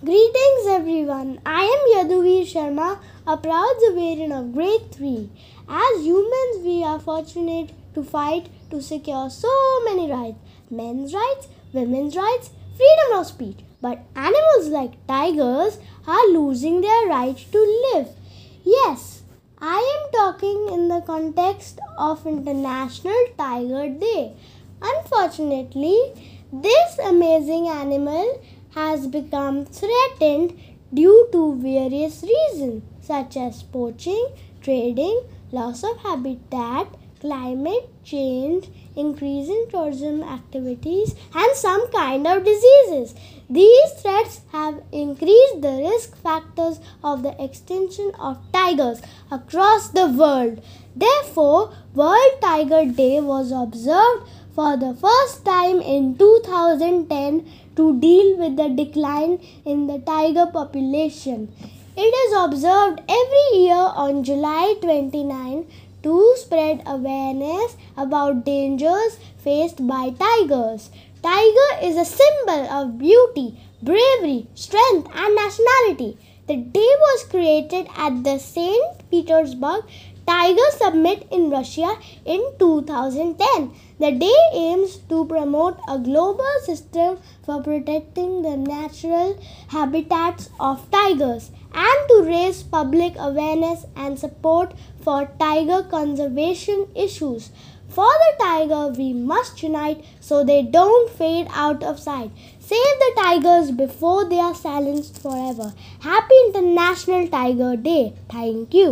Greetings everyone. I am Yaduvir Sharma, a proud Xavierian of grade 3. As humans, we are fortunate to fight to secure so many rights men's rights, women's rights, freedom of speech. But animals like tigers are losing their right to live. Yes, I am talking in the context of International Tiger Day. Unfortunately, this amazing animal has become threatened due to various reasons such as poaching, trading, loss of habitat, climate change, increase in tourism activities, and some kind of diseases. These threats have increased the risk factors of the extinction of tigers across the world. Therefore, World Tiger Day was observed for the first time in 2010 to deal with the decline in the tiger population. It is observed every year on July 29 to spread awareness about dangers faced by tigers. Tiger is a symbol of beauty, bravery, strength, and nationality. The day was created at the St. Petersburg Tiger Summit in Russia in 2010. The day aims to promote a global system for protecting the natural habitats of tigers and to raise public awareness and support for tiger conservation issues. For the tiger, we must unite so they don't fade out of sight. Save the tigers before they are silenced forever. Happy International Tiger Day. Thank you.